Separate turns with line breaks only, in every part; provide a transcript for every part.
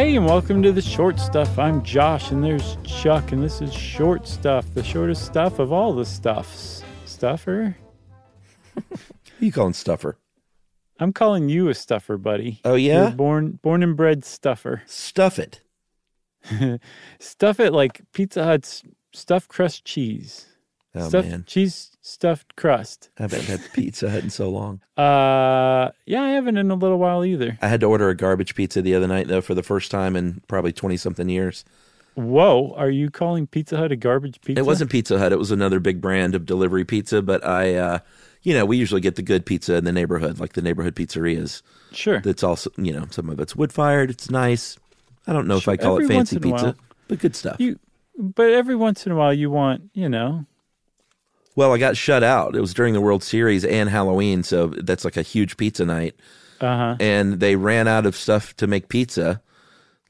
Hey, and welcome to the short stuff. I'm Josh, and there's Chuck, and this is short stuff, the shortest stuff of all the stuffs. Stuffer?
Who you calling stuffer?
I'm calling you a stuffer, buddy.
Oh yeah,
You're born born and bred stuffer.
stuff it.
Stuff it like Pizza Hut's stuffed crust cheese.
Oh
stuffed
man,
cheese stuffed crust.
I haven't had Pizza Hut in so long.
Uh, yeah, I haven't in a little while either.
I had to order a garbage pizza the other night though for the first time in probably twenty something years.
Whoa, are you calling Pizza Hut a garbage pizza?
It wasn't Pizza Hut; it was another big brand of delivery pizza. But I, uh, you know, we usually get the good pizza in the neighborhood, like the neighborhood pizzerias.
Sure.
That's also, you know, some of it's wood fired. It's nice. I don't know if I call
Every
it fancy pizza,
while.
but good stuff.
You, but every once in a while, you want, you know,
well, I got shut out. It was during the World Series and Halloween, so that's like a huge pizza night.
uh huh.
and they ran out of stuff to make pizza,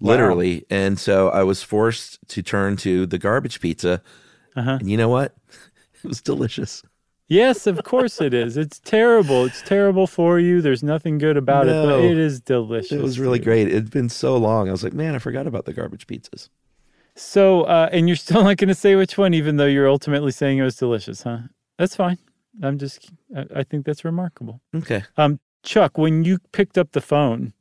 literally. And so I was forced to turn to the garbage pizza.
Uh-huh.
And you know what? It was delicious.
Yes, of course it is. It's terrible. It's terrible for you. There's nothing good about it, but it is delicious.
It was really
dude.
great. It'd been so long. I was like, man, I forgot about the garbage pizzas.
So, uh, and you're still not going to say which one, even though you're ultimately saying it was delicious, huh? That's fine. I'm just, I, think that's remarkable.
Okay.
Um, Chuck, when you picked up the phone,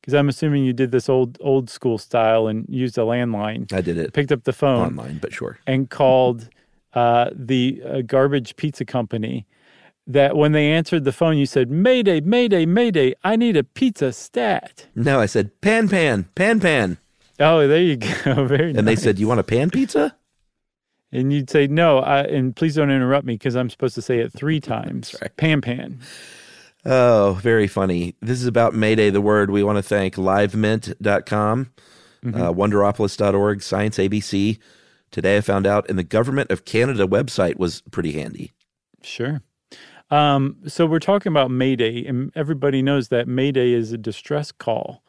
because I'm assuming you did this old old school style and used a landline,
I did it
picked up the phone
online, but sure.
and called uh, the uh, garbage pizza company. That when they answered the phone, you said, "Mayday, Mayday, Mayday! I need a pizza stat."
No, I said, pan, pan, pan, pan.
Oh, there you go. Very nice.
And they said, Do you want a pan pizza?
and you'd say no, I, and please don't interrupt me because I'm supposed to say it three times.
right.
Pan pan.
Oh, very funny. This is about Mayday, the word. We want to thank livemint.com, uh, wonderopolis.org, Science ABC. Today I found out, and the Government of Canada website was pretty handy.
Sure. Um, so we're talking about Mayday, and everybody knows that Mayday is a distress call.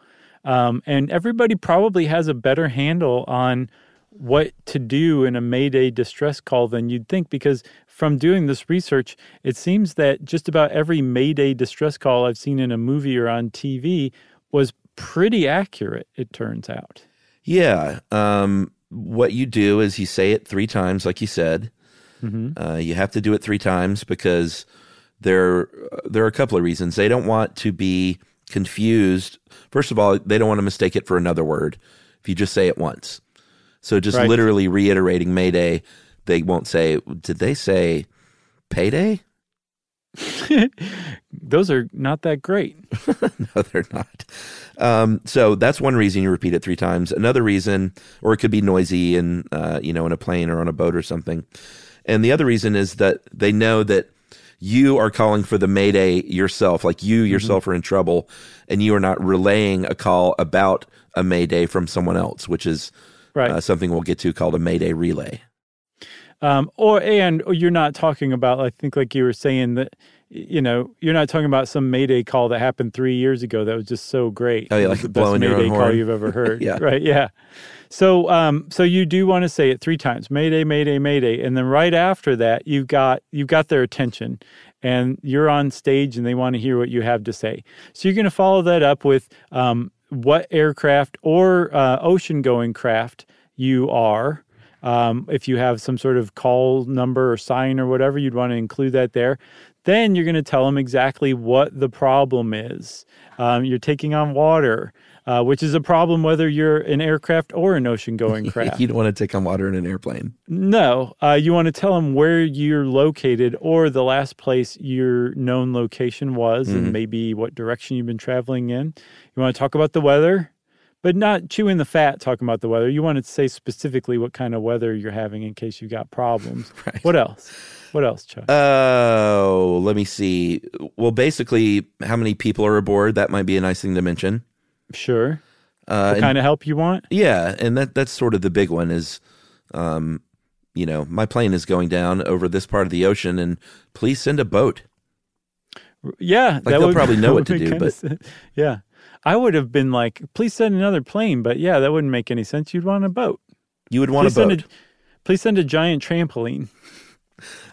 Um, and everybody probably has a better handle on what to do in a Mayday distress call than you'd think, because from doing this research, it seems that just about every Mayday distress call I've seen in a movie or on TV was pretty accurate, it turns out.
Yeah. Um, what you do is you say it three times, like you said. Uh, you have to do it three times because there there are a couple of reasons. They don't want to be confused. First of all, they don't want to mistake it for another word. If you just say it once, so just
Right.
literally reiterating Mayday, they won't say. Did they say payday?
Those are not that great.
No, they're not. Um, so that's one reason you repeat it three times. Another reason, or it could be noisy and uh, you know in a plane or on a boat or something. And the other reason is that they know that you are calling for the mayday yourself, like you yourself are in trouble, and you are not relaying a call about a mayday from someone else, which is
Right.
uh, something we'll get to called a mayday relay.
um, or and you're not talking about i think like you were saying that you know you're not talking about some mayday call that happened three years ago that was just so great.
Oh, yeah, like
the best
blowing your own
mayday call you've ever heard.
Yeah.
right yeah. So um so you do want to say it three times mayday mayday mayday and then right after that you've got you've got their attention and you're on stage and they want to hear what you have to say. So you're going to follow that up with um what aircraft or uh, ocean going craft you are. Um, if you have some sort of call number or sign or whatever, you'd want to include that there. Then you're going to tell them exactly what the problem is. Um, you're taking on water, uh, which is a problem whether you're an aircraft or an ocean going craft.
you don't want to take on water in an airplane.
No, uh, you want to tell them where you're located or the last place your known location was and maybe what direction you've been traveling in. You want to talk about the weather, but not chewing the fat talking about the weather. You want to say specifically what kind of weather you're having in case you've got problems.
Right.
What else? What else, Chuck?
Oh, let me see. Well, basically, how many people are aboard? That might be a nice thing to mention.
sure.
Uh,
What kind of help you want?
Yeah, and that that's sort of the big one is, um, you know, my plane is going down over this part of the ocean, and please send a boat.
Yeah, like
they'll probably know what to do, but-
yeah, I would have been like, please send another plane, but yeah, that wouldn't make any sense. You'd want a boat.
You would want
please
a boat.
A, please send a giant trampoline.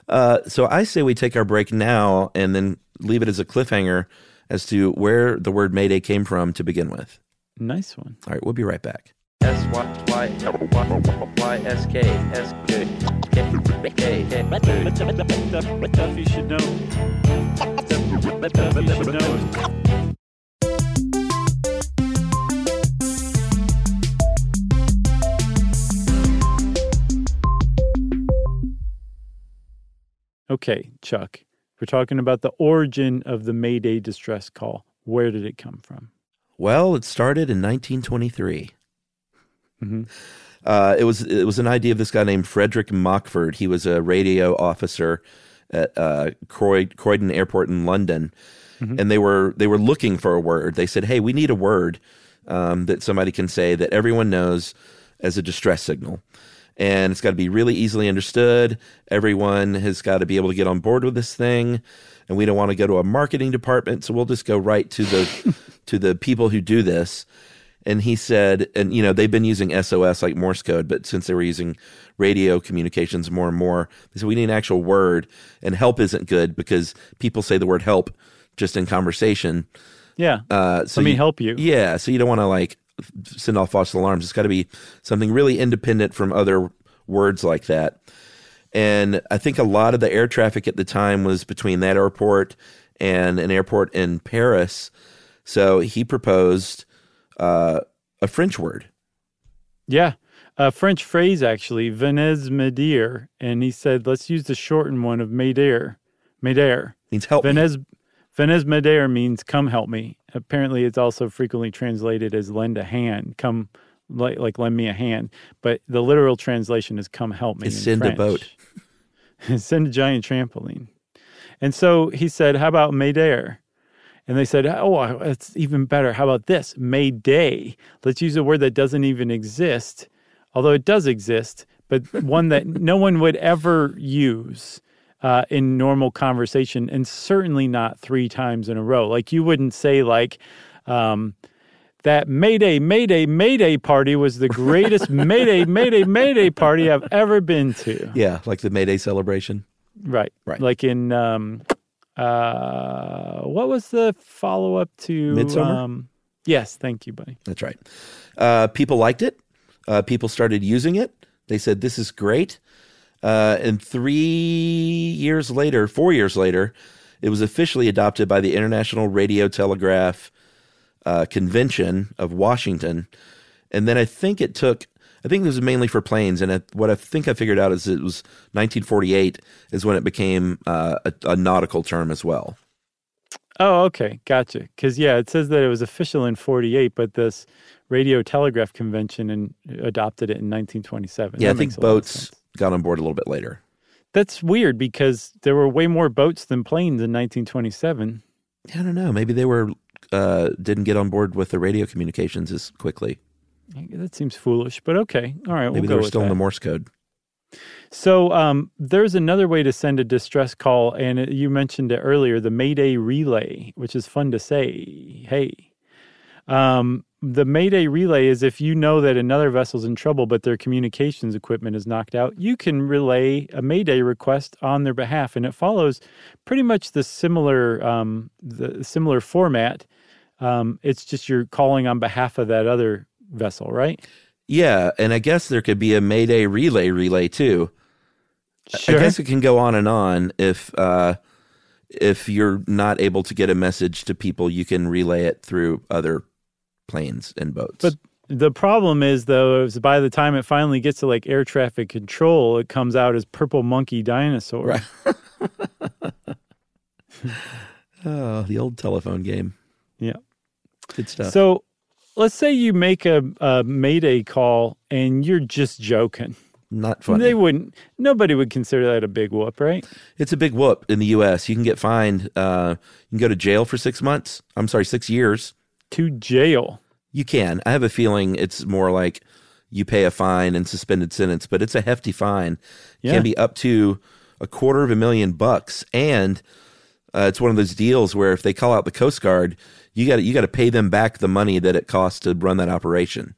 Uh, so I say we take our break now and then leave it as a cliffhanger as to where the word Mayday came from to begin with.
Nice one.
All right, we'll be right back.
S Y Y Y S K S K K K
Stuff you should know. Stuff you should know. Okay, Chuck, we're talking about the origin of the Mayday distress call. Where did it come from?
Well, it started in 1923.
Mhm.
Uh, it was it was an idea of this guy named Frederick Mockford. He was a radio officer at uh, Croy, Croydon Airport in London, and they were they were looking for a word. They said, "Hey, we need a word um, that somebody can say that everyone knows as a distress signal." And it's got to be really easily understood. Everyone has got to be able to get on board with this thing, and we don't want to go to a marketing department, so we'll just go right to the to the people who do this and he said and you know they've been using sos like morse code but since they were using radio communications more and more they said we need an actual word and help isn't good because people say the word help just in conversation
Yeah.
uh, so
Let me
you-
help you.
yeah so you don't want to like send off false alarms it's got to be something really independent from other words like that and i think a lot of the air traffic at the time was between that airport and an airport in paris so he proposed uh, a french word
Yeah. A French phrase, actually, venez m'aider. And he said, let's use the shortened one of m'aider. M'aider.
means help me.
Venez m'aider means come help me. Apparently, it's also frequently translated as lend a hand. Come, like, like lend me a hand. But the literal translation is come help me.
Send a boat.
send a giant trampoline. And so he said, How about Mayday? And they said, Oh, it's even better. How about this? Mayday. Let's use a word that doesn't even exist, although it does exist, but one that no one would ever use. Uh, in normal conversation, and certainly not three times in a row. Like you wouldn't say, like, um, that Mayday, Mayday, Mayday party was the greatest Mayday, Mayday, Mayday party I've ever been to.
yeah like the Mayday celebration
Right.
Right.
Like in um uh what was the follow up to
Midsommar?
Um yes, thank you, buddy.
That's right. Uh, people liked it. Uh, people started using it. They said, This is great. Uh, and three years later, four years later, it was officially adopted by the International Radio Telegraph uh, Convention of Washington. And then I think it took, I think this was mainly for planes. And it, what I think I figured out is it was 1948 is when it became uh, a, a nautical term as well.
Oh, okay. Gotcha. Cuz yeah, it says that it was official in 48, but this radio telegraph convention and adopted it in 1927.
Yeah,
That
I think
makes a lot of
boats. Got on board a little bit later.
That's weird because there were way more boats than planes in 1927.
I don't know. Maybe they were uh, didn't get on board with the radio communications as quickly.
That seems foolish, but okay. All right, we'll
Maybe they were still in the Morse code.
So um, there's another way to send a distress call, and it, you mentioned it earlier, the Mayday relay, which is fun to say. Hey, um, the Mayday relay is if you know that another vessel's in trouble, but their communications equipment is knocked out, you can relay a Mayday request on their behalf, and it follows pretty much the similar um, the similar format. Um, it's just you're calling on behalf of that other vessel, right?
Yeah, and I guess there could be a Mayday relay relay too.
Sure.
I guess it can go on and on if uh, if you're not able to get a message to people, you can relay it through other planes and boats.
But the problem is, though, is by the time it finally gets to like air traffic control, it comes out as purple monkey dinosaur.
Right. oh, the old telephone game.
Yeah.
Good stuff.
So let's say you make a, a Mayday call and you're just joking.
not funny.
They wouldn't. Nobody would consider that a big whoop, right?
It's a big whoop in the U.S. You can get fined. Uh, you can go to jail for six months. I'm sorry, six years.
To jail.
You can. I have a feeling it's more like you pay a fine and suspended sentence, but it's a hefty fine. It
Yeah.
can be up to a quarter of a million bucks, and uh, it's one of those deals where if they call out the Coast Guard, you got you got to pay them back the money that it costs to run that operation.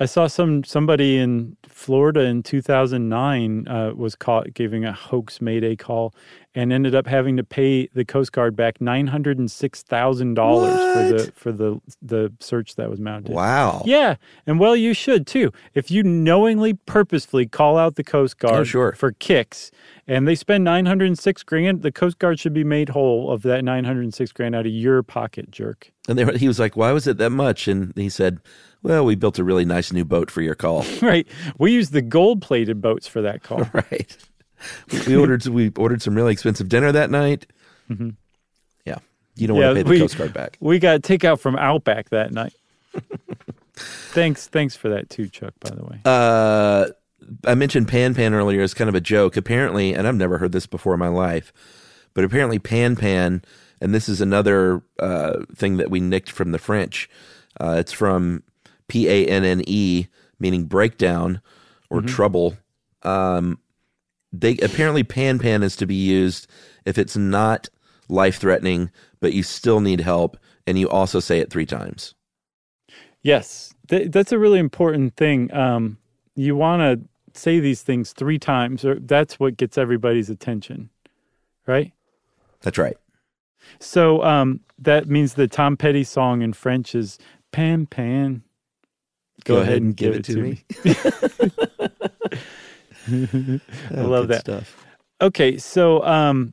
I saw some somebody in Florida in 2009 uh, was caught giving a hoax Mayday call, and ended up having to pay the Coast Guard back nine hundred and six thousand dollars for the for the the search that was mounted.
Wow.
Yeah, and well, you should too. If you knowingly, purposefully call out the Coast Guard
Oh, sure.
for kicks, and they spend nine hundred and six grand, the Coast Guard should be made whole of that nine hundred and six grand out of your pocket, jerk.
And they were, he was like, "Why was it that much?" And he said, "Well, we built a really nice new boat for your call."
right? We used the gold-plated boats for that call.
right. We- We ordered we ordered some really expensive dinner that night. Yeah, you don't
Yeah,
want to pay the
we-
Coast Guard back.
We got takeout from Outback that night. thanks, thanks for that too, Chuck. By the way,
Uh, I mentioned Pan Pan earlier as kind of a joke. Apparently, and I've never heard this before in my life, but apparently Pan Pan, and this is another uh, thing that we nicked from the French. Uh, it's from P A N N E, meaning breakdown or trouble. Um, they apparently Pan Pan is to be used if it's not life threatening, but you still need help, and you also say it three times.
yes, th- that's a really important thing. Um, you want to say these things three times, or that's what gets everybody's attention, right?
That's right.
So um, that means the Tom Petty song in French is "Pan Pan." Go, ahead and give, it, to me. I love that.
stuff.
Okay, so um,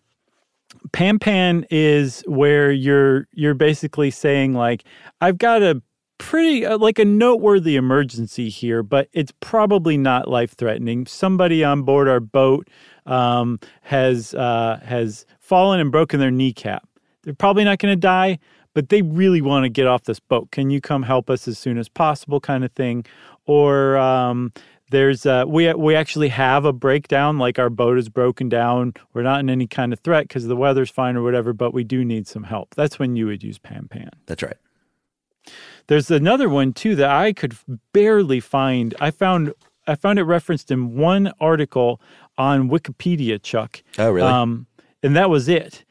Pan Pan is where you're you're basically saying like I've got a pretty uh, like a noteworthy emergency here, but it's probably not life threatening. Somebody on board our boat um, has uh, has fallen and broken their kneecap. They're probably not going to die, but they really want to get off this boat. Can you come help us as soon as possible, kind of thing? Or um, there's uh, we we actually have a breakdown, like our boat is broken down. We're not in any kind of threat because the weather's fine or whatever, but we do need some help. That's when you would use Pan Pan.
That's right.
There's another one too that I could barely find. I found I found it referenced in one article on Wikipedia, Chuck.
Oh, really?
Um, and that was it.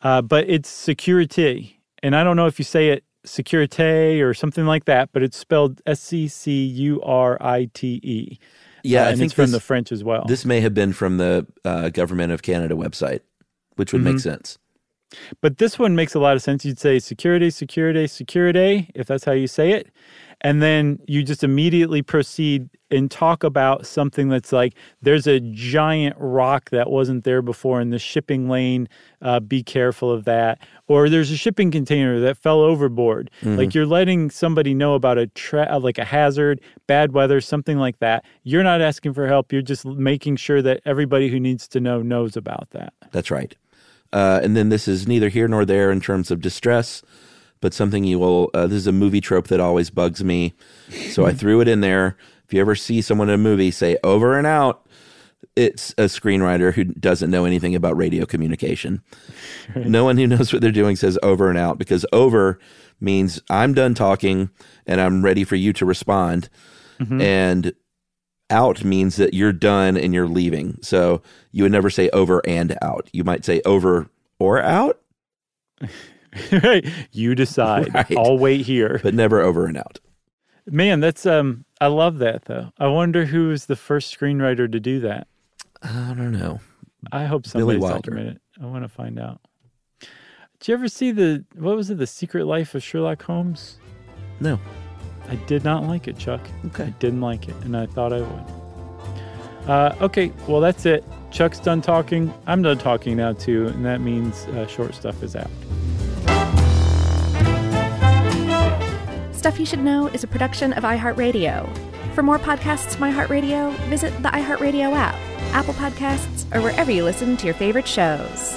Uh, but it's security, and I don't know if you say it securite or something like that, but it's spelled S C C U R I T E.
Yeah,
Uh,
I
and
think
it's from
this-
the French as well.
This may have been from the uh, Government of Canada website, which would
Mm-hmm.
make sense.
But this one makes a lot of sense. You'd say security, security, security, if that's how you say it. And then you just immediately proceed and talk about something that's like there's a giant rock that wasn't there before in the shipping lane. Uh, be careful of that. Or there's a shipping container that fell overboard. Like you're letting somebody know about a tra- like a hazard, bad weather, something like that. You're not asking for help. You're just making sure that everybody who needs to know knows about that.
That's right. Uh, and then this is neither here nor there in terms of distress, but something you will. Uh, this is a movie trope that always bugs me, so I threw it in there. If you ever see someone in a movie say "over and out," it's a screenwriter who doesn't know anything about radio communication. No one who knows what they're doing says "over and out" because "over" means I'm done talking and I'm ready for you to respond, and out means that you're done and you're leaving. So you would never say over and out. You might say over or out,
right. You decide.
Right.
I'll wait here.
but never over and out.
Man, that's um I love that though. I wonder who was the first screenwriter to do that.
I don't know.
I hope somebody's documented it. I want to find out. Did you ever see the what was it, The Secret Life of Sherlock Holmes?
No.
I did not like it, Chuck. I didn't like it, and I thought I would. Uh, okay, well that's it. Chuck's done talking. I'm done talking now too, and that means uh, short stuff is out.
Stuff You Should Know is a production of iHeartRadio. For more podcasts from iHeartRadio, visit the iHeartRadio app, Apple Podcasts, or wherever you listen to your favorite shows.